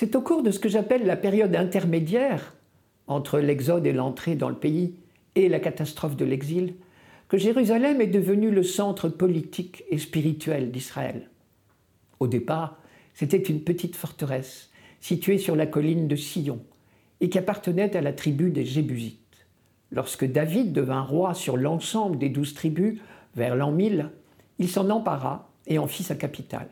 C'est au cours de ce que j'appelle la période intermédiaire entre l'exode et l'entrée dans le pays et la catastrophe de l'exil que Jérusalem est devenue le centre politique et spirituel d'Israël. Au départ, c'était une petite forteresse située sur la colline de Sion et qui appartenait à la tribu des Jébusites. Lorsque David devint roi sur l'ensemble des douze tribus vers l'an 1000, il s'en empara et en fit sa capitale.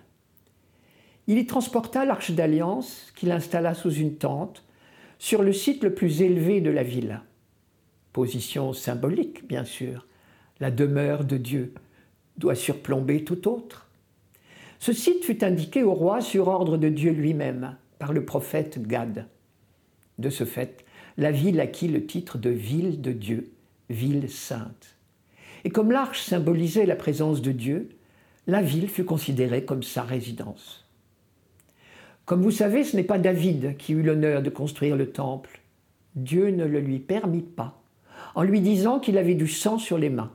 Il y transporta l'arche d'alliance qu'il installa sous une tente sur le site le plus élevé de la ville. Position symbolique, bien sûr. La demeure de Dieu doit surplomber tout autre. Ce site fut indiqué au roi sur ordre de Dieu lui-même par le prophète Gad. De ce fait, la ville acquit le titre de ville de Dieu, ville sainte. Et comme l'arche symbolisait la présence de Dieu, la ville fut considérée comme sa résidence. Comme vous savez, ce n'est pas David qui eut l'honneur de construire le temple. Dieu ne le lui permit pas, en lui disant qu'il avait du sang sur les mains.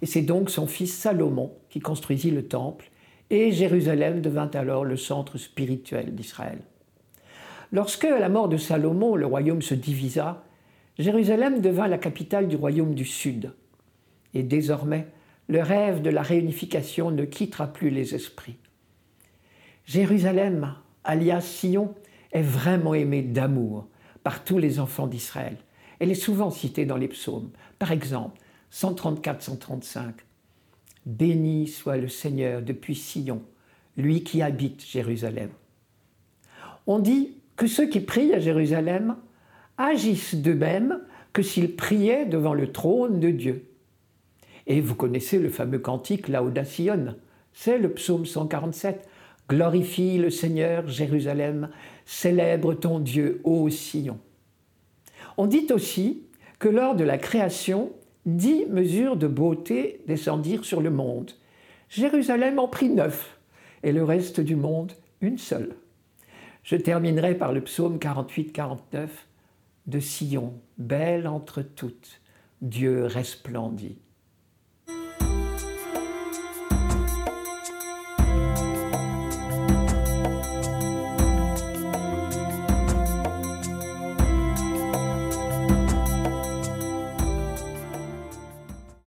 Et c'est donc son fils Salomon qui construisit le temple, et Jérusalem devint alors le centre spirituel d'Israël. Lorsque, à la mort de Salomon, le royaume se divisa, Jérusalem devint la capitale du royaume du Sud. Et désormais, le rêve de la réunification ne quittera plus les esprits. Jérusalem, alias Sion, est vraiment aimée d'amour par tous les enfants d'Israël. Elle est souvent citée dans les psaumes. Par exemple, 134-135. Béni soit le Seigneur depuis Sion, lui qui habite Jérusalem. On dit que ceux qui prient à Jérusalem agissent de même que s'ils priaient devant le trône de Dieu. Et vous connaissez le fameux cantique Laudation, c'est le psaume 147. Glorifie le Seigneur Jérusalem, célèbre ton Dieu, ô Sion. On dit aussi que lors de la création, dix mesures de beauté descendirent sur le monde. Jérusalem en prit neuf, et le reste du monde une seule. Je terminerai par le psaume 48-49 de Sion, belle entre toutes, Dieu resplendit.